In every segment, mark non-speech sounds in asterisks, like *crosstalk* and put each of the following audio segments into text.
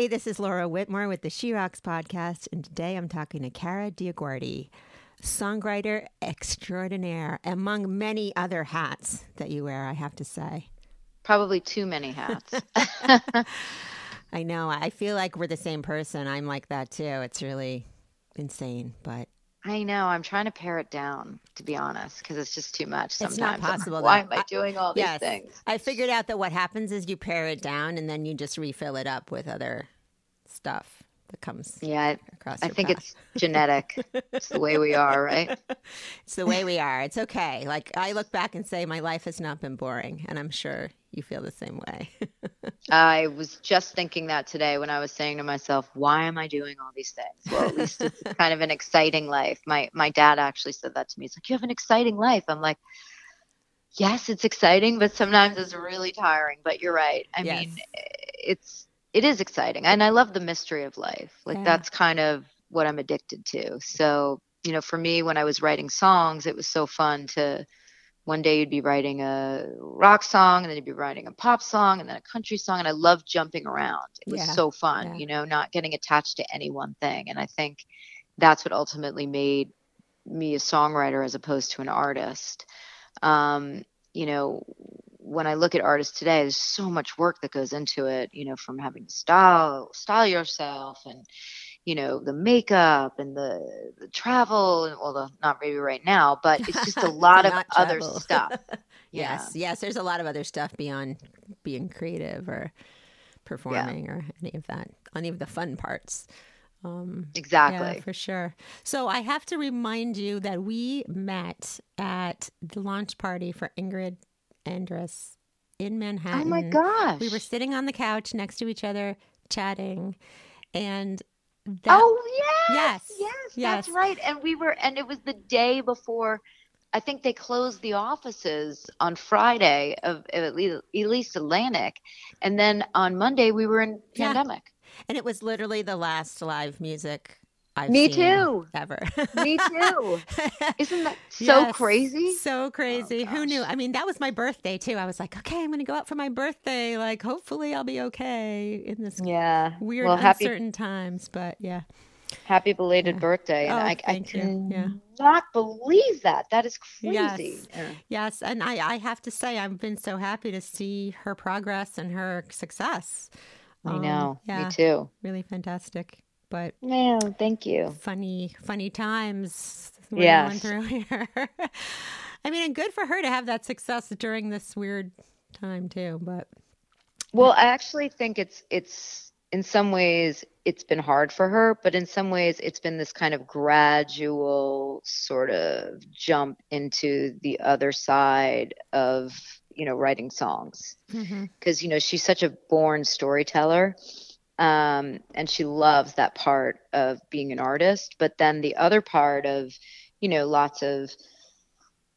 Hey, this is Laura Whitmore with the She Rocks podcast, and today I'm talking to Kara DioGuardi, songwriter extraordinaire, among many other hats that you wear, I have to say. Probably too many hats. *laughs* *laughs* I know. I feel like we're the same person. I'm like that too. It's really insane, but I know. I'm trying to pare it down, to be honest, because it's just too much. Sometimes. It's not possible. Like, Why am I doing all these yes, things? I figured out that what happens is you pare it down and then you just refill it up with other stuff that comes. Yeah, across. I think path. it's genetic. it's the way we are, right? *laughs* It's the way we are. It's okay. Like I look back and say, my life has not been boring, and I'm sure you feel the same way. *laughs* I was just thinking that today when I was saying to myself, why am I doing all these things? Well, at least it's *laughs* kind of an exciting life. My my dad actually said that to me. He's like, "You have an exciting life." I'm like, "Yes, it's exciting, but sometimes it's really tiring." But you're right. I yes. mean, it's it is exciting. And I love the mystery of life. Like yeah. that's kind of what I'm addicted to. So, you know, for me when I was writing songs, it was so fun to one day you'd be writing a rock song and then you'd be writing a pop song and then a country song and i loved jumping around it was yeah. so fun yeah. you know not getting attached to any one thing and i think that's what ultimately made me a songwriter as opposed to an artist um, you know when i look at artists today there's so much work that goes into it you know from having to style style yourself and you know the makeup and the, the travel and although not maybe right now but it's just a *laughs* lot of other stuff. *laughs* Yes yeah. yes there's a lot of other stuff beyond being creative or performing yeah. or any of that any of the fun parts. Um, exactly. yeah, for sure. So i have to remind you that we met at the launch party for ingrid andress in manhattan oh my gosh we were sitting on the couch next to each other chatting and that, oh yes, yes, yes, yes, that's right. And we were, and it was the day before. I think they closed the offices on Friday of at least Atlantic, and then on Monday we were in yeah. pandemic. And it was literally the last live music I've Me too. Ever. Me *laughs* too. Isn't that so yes, crazy? So crazy. Oh, Who knew? I mean, that was my birthday too. I was like, okay, I'm going to go out for my birthday. Like, hopefully, I'll be okay in this yeah weird, well, happy, uncertain times. But yeah. Happy belated yeah. birthday! And oh, I, I can yeah. not believe that. That is crazy. Yes. Yeah. yes, and I, I have to say, I've been so happy to see her progress and her success. I know. Um, yeah, Me too. Really fantastic but no, thank you. Funny, funny times. Yeah. through here. *laughs* I mean, and good for her to have that success during this weird time too. But well, I actually think it's it's in some ways it's been hard for her, but in some ways it's been this kind of gradual sort of jump into the other side of you know writing songs because mm-hmm. you know she's such a born storyteller um, and she loves that part of being an artist. But then the other part of, you know, lots of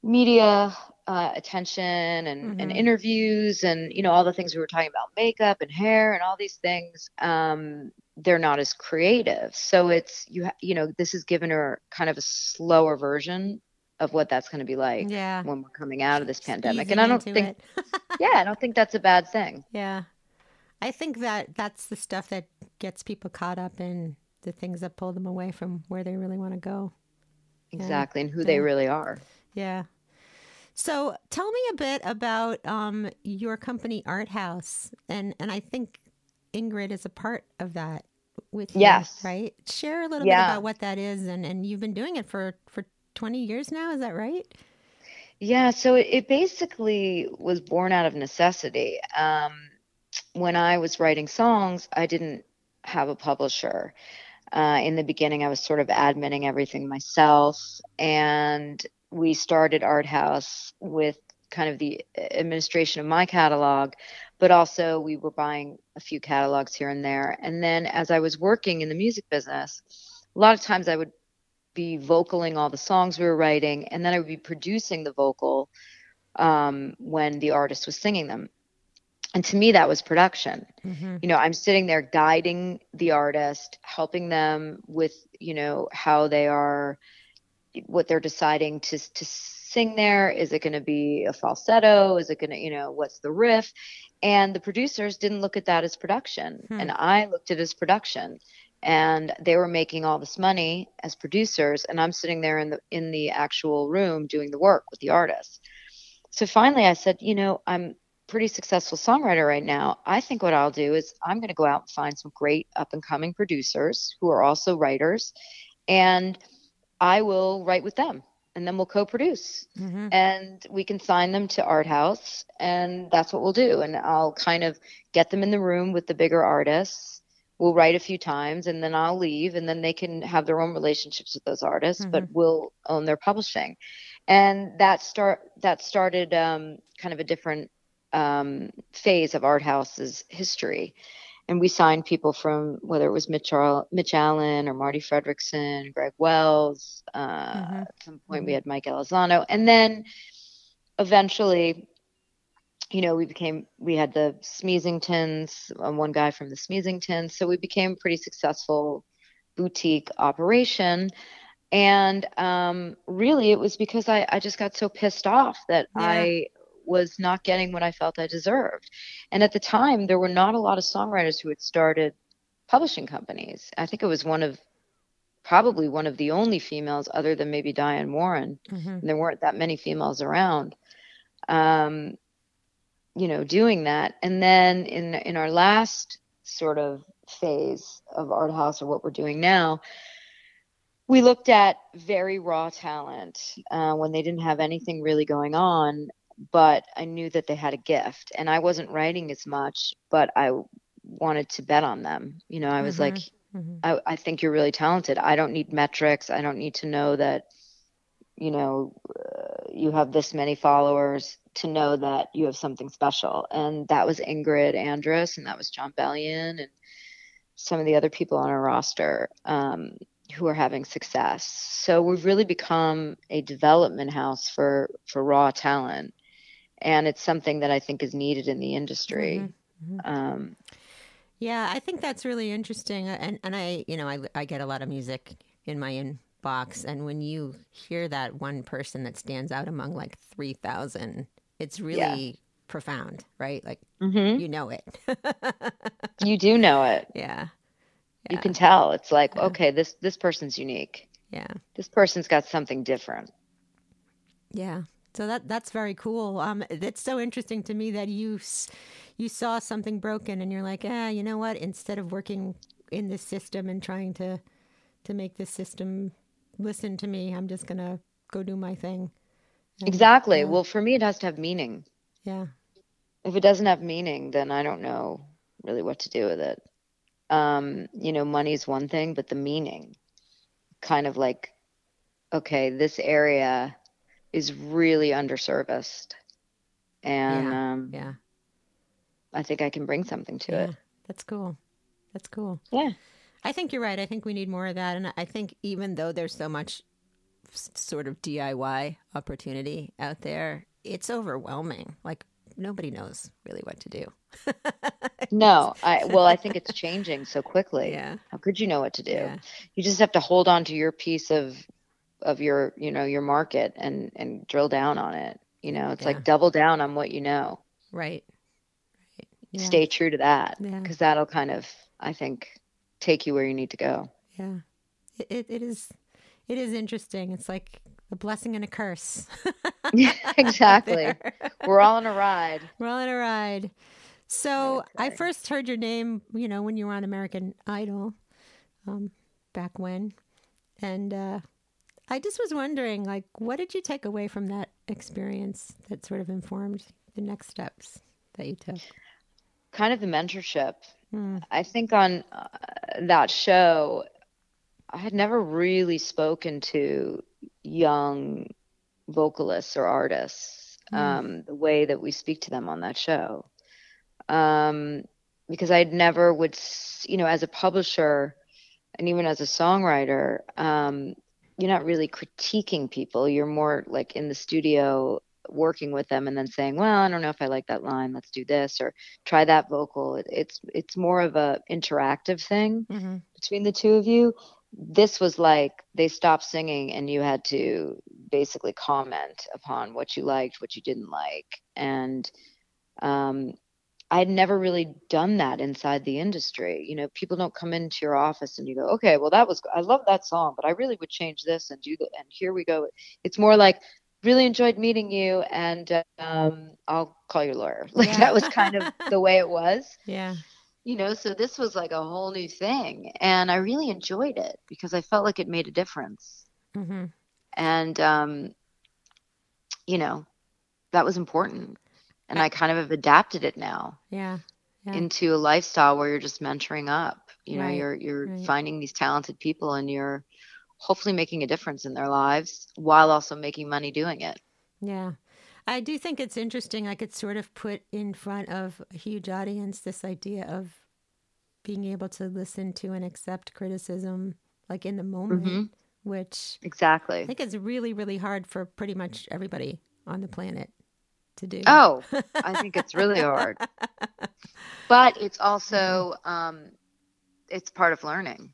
media uh, attention and, mm-hmm. and interviews and you know all the things we were talking about, makeup and hair and all these things. Um, they're not as creative, so it's you. You know, this has given her kind of a slower version of what that's going to be like yeah. when we're coming out of this pandemic. and I don't think, *laughs* yeah, I don't think that's a bad thing. Yeah. I think that that's the stuff that gets people caught up in the things that pull them away from where they really want to go. Exactly, and, and who yeah. they really are. Yeah. So tell me a bit about um, your company, Art House, and and I think Ingrid is a part of that with yes. you, right? Share a little yeah. bit about what that is, and and you've been doing it for for twenty years now. Is that right? Yeah. So it, it basically was born out of necessity. Um, when I was writing songs, I didn't have a publisher. Uh, in the beginning, I was sort of adminning everything myself, and we started Art House with kind of the administration of my catalog, but also we were buying a few catalogs here and there. And then as I was working in the music business, a lot of times I would be vocaling all the songs we were writing, and then I would be producing the vocal um, when the artist was singing them and to me that was production mm-hmm. you know i'm sitting there guiding the artist helping them with you know how they are what they're deciding to to sing there is it going to be a falsetto is it going to you know what's the riff And the producers didn't look at that as production, Hmm. and I looked at it as production. And they were making all this money as producers, and I'm sitting there in the in the actual room doing the work with the artists. So finally, I said, you know, I'm pretty successful songwriter right now. I think what I'll do is I'm going to go out and find some great up and coming producers who are also writers, and I will write with them, and then we'll co-produce Mhm. and we can sign them to art house and that's what we'll do and i'll kind of get them in the room with the bigger artists we'll write a few times and then i'll leave and then they can have their own relationships with those artists but we'll own their publishing and that start that started um, kind of a different um, phase of art house's history and we signed people from whether it was Mitch, Arl- Mitch Allan or Marti Frederiksen, Greg Wells. Uh, Mhm. At some point, we had Mike Elizondo, and then eventually, you know, we became we had the Smeezingtons, um, one guy from the Smeezingtons, so we became a pretty successful boutique operation. And um, really, it was because I, I just got so pissed off that Yeah. I was not getting what I felt I deserved. And at the time, there were not a lot of songwriters who had started publishing companies. I think it was one of probably one of the only females, other than maybe Diane Warren. Mhm. And there weren't that many females around, um, you know, doing that. And then in in our last sort of phase of art house or what we're doing now, we looked at very raw talent uh, when they didn't have anything really going on but I knew that they had a gift and I wasn't writing as much, but I wanted to bet on them. You know, I was Mhm. like, Mhm. I, I think you're really talented. I don't need metrics. I don't need to know that, you know, uh, you have this many followers to know that you have something special. And that was Ingrid Andress and that was Jon Bellion and some of the other people on our roster um, who are having success. So we've really become a development house for, for raw talent. And it's something that I think is needed in the industry. Mhm. Mhm. Um, Yeah, I think that's really interesting. Uh, And and I, you know, I I get a lot of music in my inbox, and when you hear that one person that stands out among like three thousand, it's really profound, right? Like mhm. you know it. *laughs* You do know it. yeah, you can tell it's like Yeah. okay this this person's unique yeah, this person's got something different yeah. So that that's very cool. Um, it's so interesting to me that you you saw something broken, and you're like, ah, you know what? Instead of working in this system and trying to to make this system listen to me, I'm just gonna go do my thing. And- exactly well for me it has to have meaning Yeah. if it doesn't have meaning then i don't know really what to do with it um you know money's one thing but the meaning kind of like okay this area is really underserviced and um Yeah. i think i can bring something to yeah. it That's cool. That's cool. yeah I think you're right. I think we need more of that. And I think even though there's so much sort of DIY opportunity out there, it's overwhelming. Like nobody knows really what to do. *laughs* no i well i think it's *laughs* changing so quickly Yeah. how could you know what to do Yeah. you just have to hold on to your piece of of your you know your market and and drill down on it you know it's Yeah. like double down on what you know Right. Right. Yeah. stay true to that Yeah. because that'll kind of i think take you where you need to go Yeah. It, it, it is. It is interesting. It's like a blessing and a curse. *laughs* Yeah, *laughs* exactly we're all on a ride We're all on a ride. So I first heard your name, you know, when you were on American Idol, um, back when, and uh, I just was wondering, like, what did you take away from that experience that sort of informed the next steps that you took? kind of the mentorship Hmm. i think on uh, that show i had never really spoken to young vocalists or artists Mm. um, the way that we speak to them on that show um, because I'd never would you know as a publisher and even as a songwriter um, you're not really critiquing people. You're more like in the studio working with them and then saying well i don't know if i like that line let's do this or try that vocal. It, it's it's more of a interactive thing Mm-hmm. between the two of you. This was like they stopped singing and you had to basically comment upon what you liked what you didn't like. And um, I'd never really done that inside the industry. You know, people don't come into your office and you go, okay, well, that was, I love that song, but I really would change this and do the, and here we go. It's more like, really enjoyed meeting you and um, I'll call your lawyer. *laughs* Like yeah. that was kind of the way it was. *laughs* Yeah. You know, so this was like a whole new thing. And I really enjoyed it because I felt like it made a difference. Mm-hmm. And, um, you know, that was important and I kind of have adapted it now. Yeah. yeah. Into a lifestyle where you're just mentoring up. You know, right. you're you're right. finding these talented people and you're hopefully making a difference in their lives while also making money doing it. Yeah. I do think it's interesting. I could sort of put in front of a huge audience this idea of being able to listen to and accept criticism like in the moment, mm-hmm. which exactly I think is really, really hard for pretty much everybody on the planet to do. Oh, I think it's really hard. *laughs* But it's also um, it's part of learning.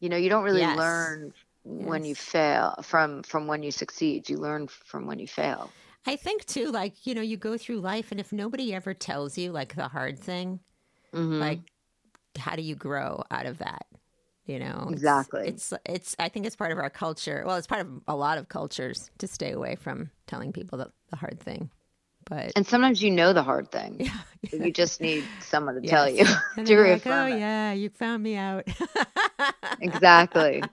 You know, you don't really yes. learn yes. when you fail from from when you succeed. You learn from when you fail. I think too, like you know, you go through life, and if nobody ever tells you like the hard thing, mm-hmm. like how do you grow out of that? You know, exactly. It's, it's it's I think it's part of our culture. Well, it's part of a lot of cultures to stay away from telling people the, the hard thing. But and sometimes you know the hard thing. Yeah, *laughs* yeah. You just need someone to yes. tell you and *laughs* to like, Oh it. yeah, you found me out. exactly. *laughs*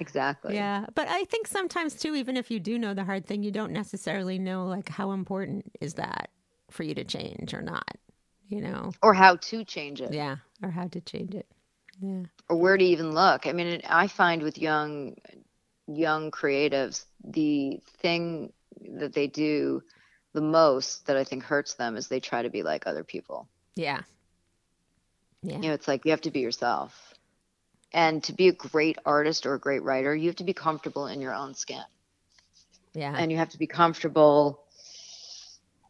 Exactly. Yeah, but I think sometimes too, even if you do know the hard thing, you don't necessarily know like how important is that for you to change or not. You know, or how to change it. Yeah, or how to change it. Yeah. Or where to even look. I mean, I find with young young creatives, the thing that they do the most that I think hurts them is they try to be like other people. Yeah. Yeah. You know, it's like you have to be yourself. And to be a great artist or a great writer, you have to be comfortable in your own skin. Yeah. And you have to be comfortable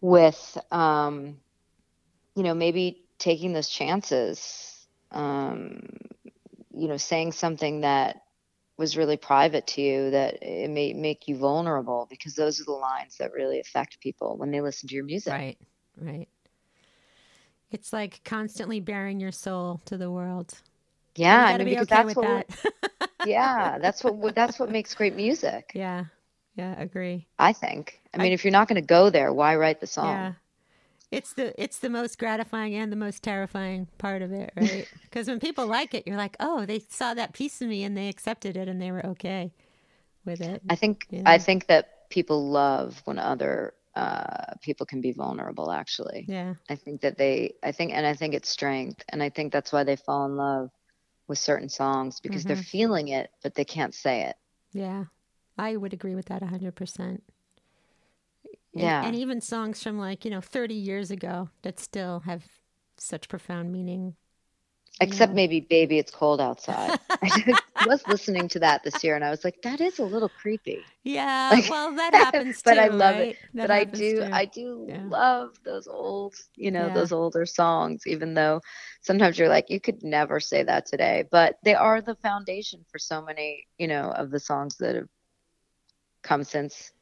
with um you know, maybe taking those chances. Um you know, saying something that was really private to you that it may make you vulnerable because those are the lines that really affect people when they listen to your music. Right, right. It's like constantly bearing your soul to the world. Yeah, I mean, because okay that's what. That. *laughs* yeah, that's what that's what makes great music. Yeah, yeah, agree. I think. I mean, if you're not going to go there, why write the song? Yeah, it's the it's the most gratifying and the most terrifying part of it, right? *laughs* Because when people like it, you're like, oh, they saw that piece of me and they accepted it and they were okay with it. I think? I think that people love when other uh, people can be vulnerable. Actually, yeah. I think that they, I think, and I think it's strength, and I think that's why they fall in love with certain songs because mm-hmm. they're feeling it, but they can't say it. Yeah, I would agree with that hundred percent. Yeah. And, and, even songs from like, you know, 30 years ago that still have such profound meaning. Except know. maybe Baby It's Cold Outside. *laughs* *laughs* I was listening to that this year and I was like, that is a little creepy. Yeah. Like, well, *laughs* that happens but too, I love right? it. That but I do, too. I do yeah. love those old, you know, yeah. those older songs, even though sometimes you're like, you could never say that today. But they are the foundation for so many, you know, of the songs that have come since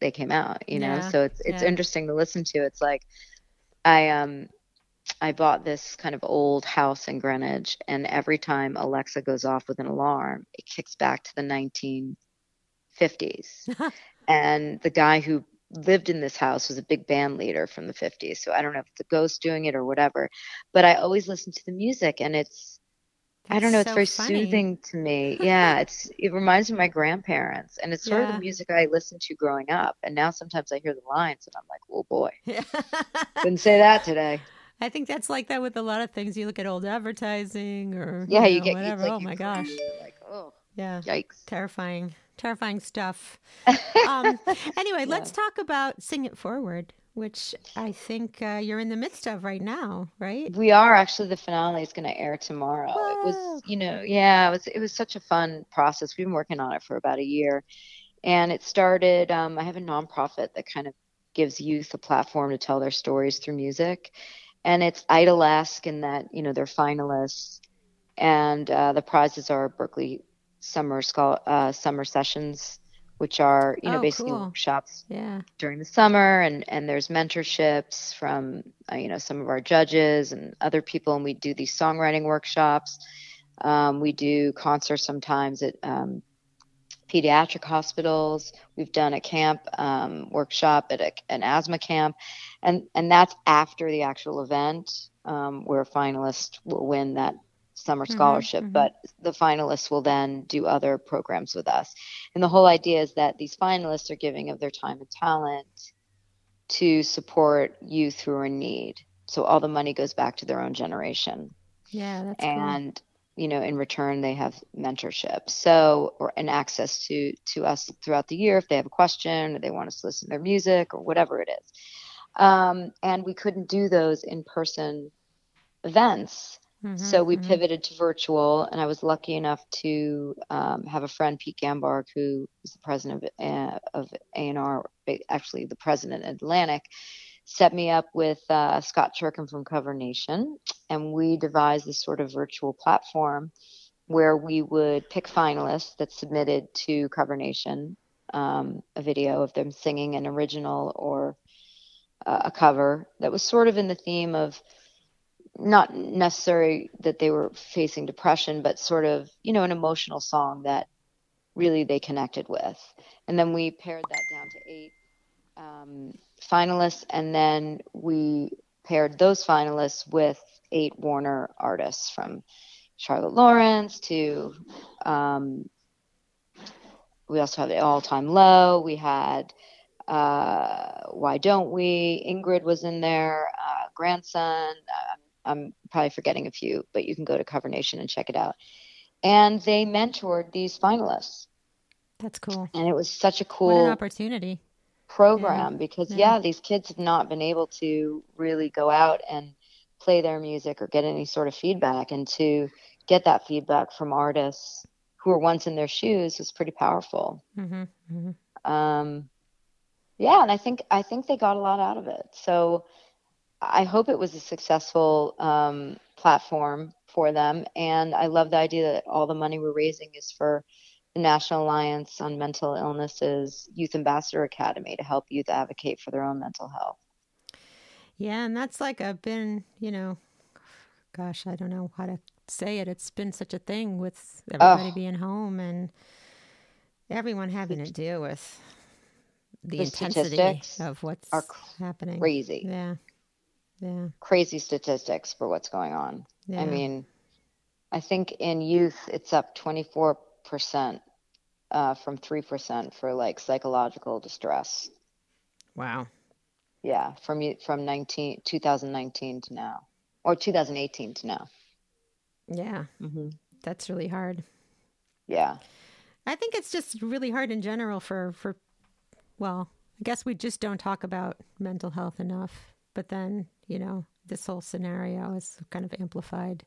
they came out you know? Yeah, so it's it's yeah. interesting to listen to. It's like i um i bought this kind of old house in greenwich and every time alexa goes off with an alarm it kicks back to the 1950s *laughs* and the guy who lived in this house was a big band leader from the 50s so i don't know if it's a ghost doing it or whatever but i always listen to the music and it's I don't know. It's very funny. soothing to me. Yeah, it's it reminds me of my grandparents, and it's sort yeah. of the music I listened to growing up. And now sometimes I hear the lines, and I'm like, "Oh boy, didn't say that today." *laughs* I think that's like that with a lot of things. You look at old advertising, or yeah, you, know, get whatever. Like, oh my gosh, like oh yeah, yikes, terrifying, terrifying stuff. *laughs* um, anyway, yeah. let's talk about "Sing It Forward." Which I think uh, you're in the midst of right now, right? We are actually. The finale is going to air tomorrow. It was, you know, yeah, it was. It was such a fun process. We've been working on it for about a year, and it started. Um, I have a nonprofit that kind of gives youth a platform to tell their stories through music, and it's Idolesque in that you know they're finalists, and uh, the prizes are Berklee Summer school, uh, Summer Sessions which are you know Oh, basically cool. workshops Yeah. during the summer and and there's mentorships from uh, you know some of our judges and other people and we do these songwriting workshops um, we do concerts sometimes at um, pediatric hospitals we've done a camp um, workshop at a, an asthma camp and and that's after the actual event um, where a finalist will win that summer scholarship mhm. but the finalists will then do other programs with us and the whole idea is that these finalists are giving of their time and talent to support youth who are in need. So all the money goes back to their own generation. Yeah, that's cool. and, you know, in return they have mentorship. So or and access to to us throughout the year if they have a question or they want us to listen to their music or whatever it is. Um, and we couldn't do those in person events. Mhm, So we mhm. pivoted to virtual, and I was lucky enough to um, have a friend, Pete Ganbarg, who is the president of, uh, of A&R, actually the president at Atlantic, set me up with uh, Scott Turkin from Cover Nation, and we devised this sort of virtual platform where we would pick finalists that submitted to Cover Nation um, a video of them singing an original or uh, a cover that was sort of in the theme of not necessary that they were facing depression, but sort of, you know, an emotional song that really they connected with. And then we pared that down to eight um, finalists, and then we paired those finalists with eight Warner artists from Charlotte Lawrence to, um, we also have the All Time Low. We had uh, Why Don't We? Ingrid was in there, uh, Grandson. Uh, I'm probably forgetting a few, but you can go to Cover Nation and check it out. And they mentored these finalists. That's cool. And it was such a What an cool opportunity. program because, yeah. yeah, these kids have not been able to really go out and play their music or get any sort of feedback. And to get that feedback from artists who were once in their shoes was pretty powerful. hmm hmm um, yeah, and I think I think they got a lot out of it. So I hope it was a successful um, platform for them, and I love the idea that all the money we're raising is for the National Alliance on Mental Illnesses Youth Ambassador Academy to help youth advocate for their own mental health. Yeah, and that's like I've been, you know, gosh, I don't know how to say it. It's been such a thing with everybody Oh. being home and everyone having to deal with the, The intensity of what's happening. Crazy, Yeah. Yeah. crazy statistics for what's going on. Yeah. I mean, I think in youth it's up 24% uh, from 3% for like psychological distress. wow. Yeah, from you from 19 2019 to now or 2018 to now. Yeah. Mm-hmm. That's really hard. Yeah. I think it's just really hard in general for for well, I guess we just don't talk about mental health enough. But then, you know, this whole scenario is kind of amplified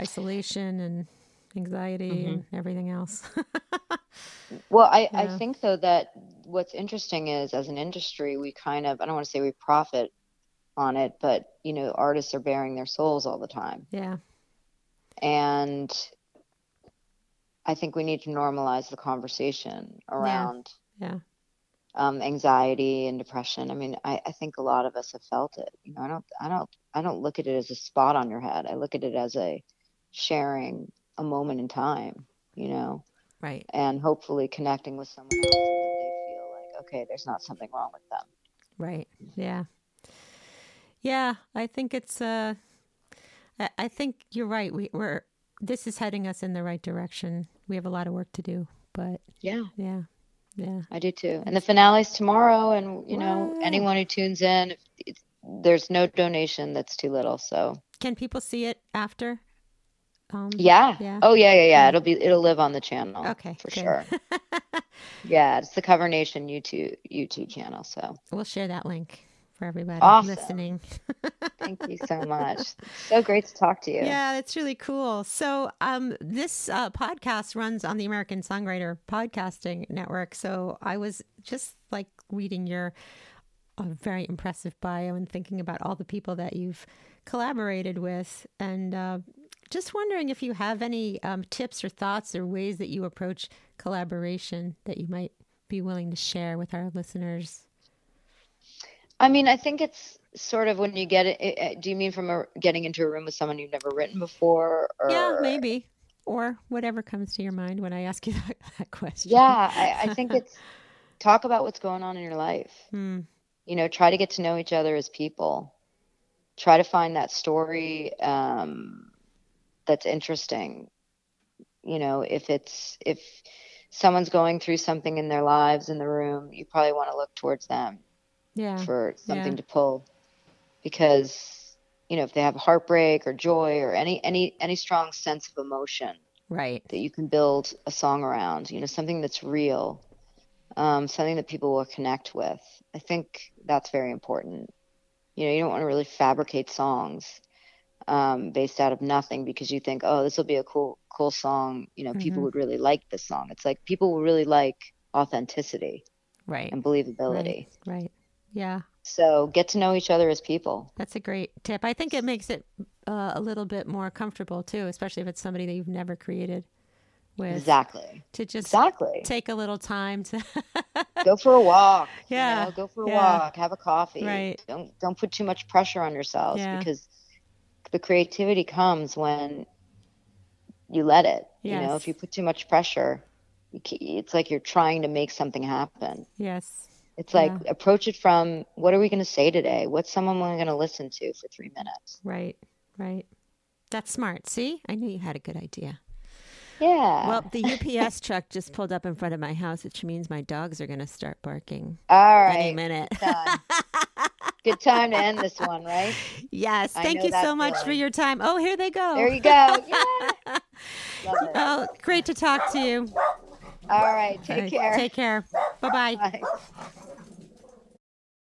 isolation and anxiety mm-hmm. and everything else. *laughs* Well, I, I think though that what's interesting is as an industry, we kind of, I don't want to say we profit on it, but you know, artists are bearing their souls all the time. yeah. And I think we need to normalize the conversation around Yeah. Um, anxiety and depression. I mean, I, I think a lot of us have felt it. You know, I don't, I don't, I don't look at it as a spot on your head. I look at it as a sharing a moment in time. You know, Right. and hopefully connecting with someone else that they feel like, okay, there's not something wrong with them. Right. Yeah. Yeah, I think it's uh I, I think you're right. We we're this is heading us in the right direction. We have a lot of work to do, but Yeah, yeah. Yeah. I do too. And the finale's tomorrow, and you know, anyone who tunes in, there's no donation that's too little. So Can people see it after? Um yeah. Yeah. Oh yeah, yeah, yeah. Yeah. It'll be it'll live on the channel. Okay, for good. sure. *laughs* yeah, it's the Cover Nation YouTube YouTube channel. So We'll share that link for everybody Awesome. listening. thank you so *laughs* much. so great to talk to you. Yeah, it's really cool. So, um, this uh, podcast runs on the American Songwriter Podcasting Network. So, I was just like reading your uh, very impressive bio and thinking about all the people that you've collaborated with, and uh, just wondering if you have any um, tips or thoughts or ways that you approach collaboration that you might be willing to share with our listeners. I mean, I think it's sort of when you get it. Do you mean from a, getting into a room with someone you've never written before? Or... Yeah, maybe, or whatever comes to your mind when I ask you *laughs* that, that question. Yeah, I, I, *laughs* think it's talk about what's going on in your life. Hmm. You know, try to get to know each other as people. Try to find that story um, that's interesting. You know, if it's if someone's going through something in their lives in the room, you probably want to look towards them yeah. for something yeah. to pull because you know if they have heartbreak or joy or any any any strong sense of emotion right that you can build a song around you know something that's real um, something that people will connect with i think that's very important you know you don't want to really fabricate songs um, based out of nothing because you think oh this will be a cool cool song you know mm-hmm. people would really like this song it's like people will really like authenticity right and believability right, right. Yeah so get to know each other as people. That's a great tip. I think it makes it uh, a little bit more comfortable too, especially if it's somebody that you've never created with. Exactly. To just exactly take a little time to *laughs* go for a walk. Yeah. You know, go for a yeah. walk. Have a coffee. Right. Don't don't put too much pressure on yourselves yeah. because the creativity comes when you let it. Yes. You know, if you put too much pressure, it's like you're trying to make something happen. Yes. It's like yeah. approach it from what are we going to say today? What's someone going to listen to for three minutes? Right, right. That's smart. See, I knew you had a good idea. Yeah. Well, the UPS truck just pulled up in front of my house, which means my dogs are going to start barking. All right. Any minute. Good time. to end this one, right? Yes. Thank you so much feeling. for your time. Oh, here they go. There you go. *laughs* Yeah. Oh, great to talk to you. All right. Take care. Take care. Bye-bye. Bye.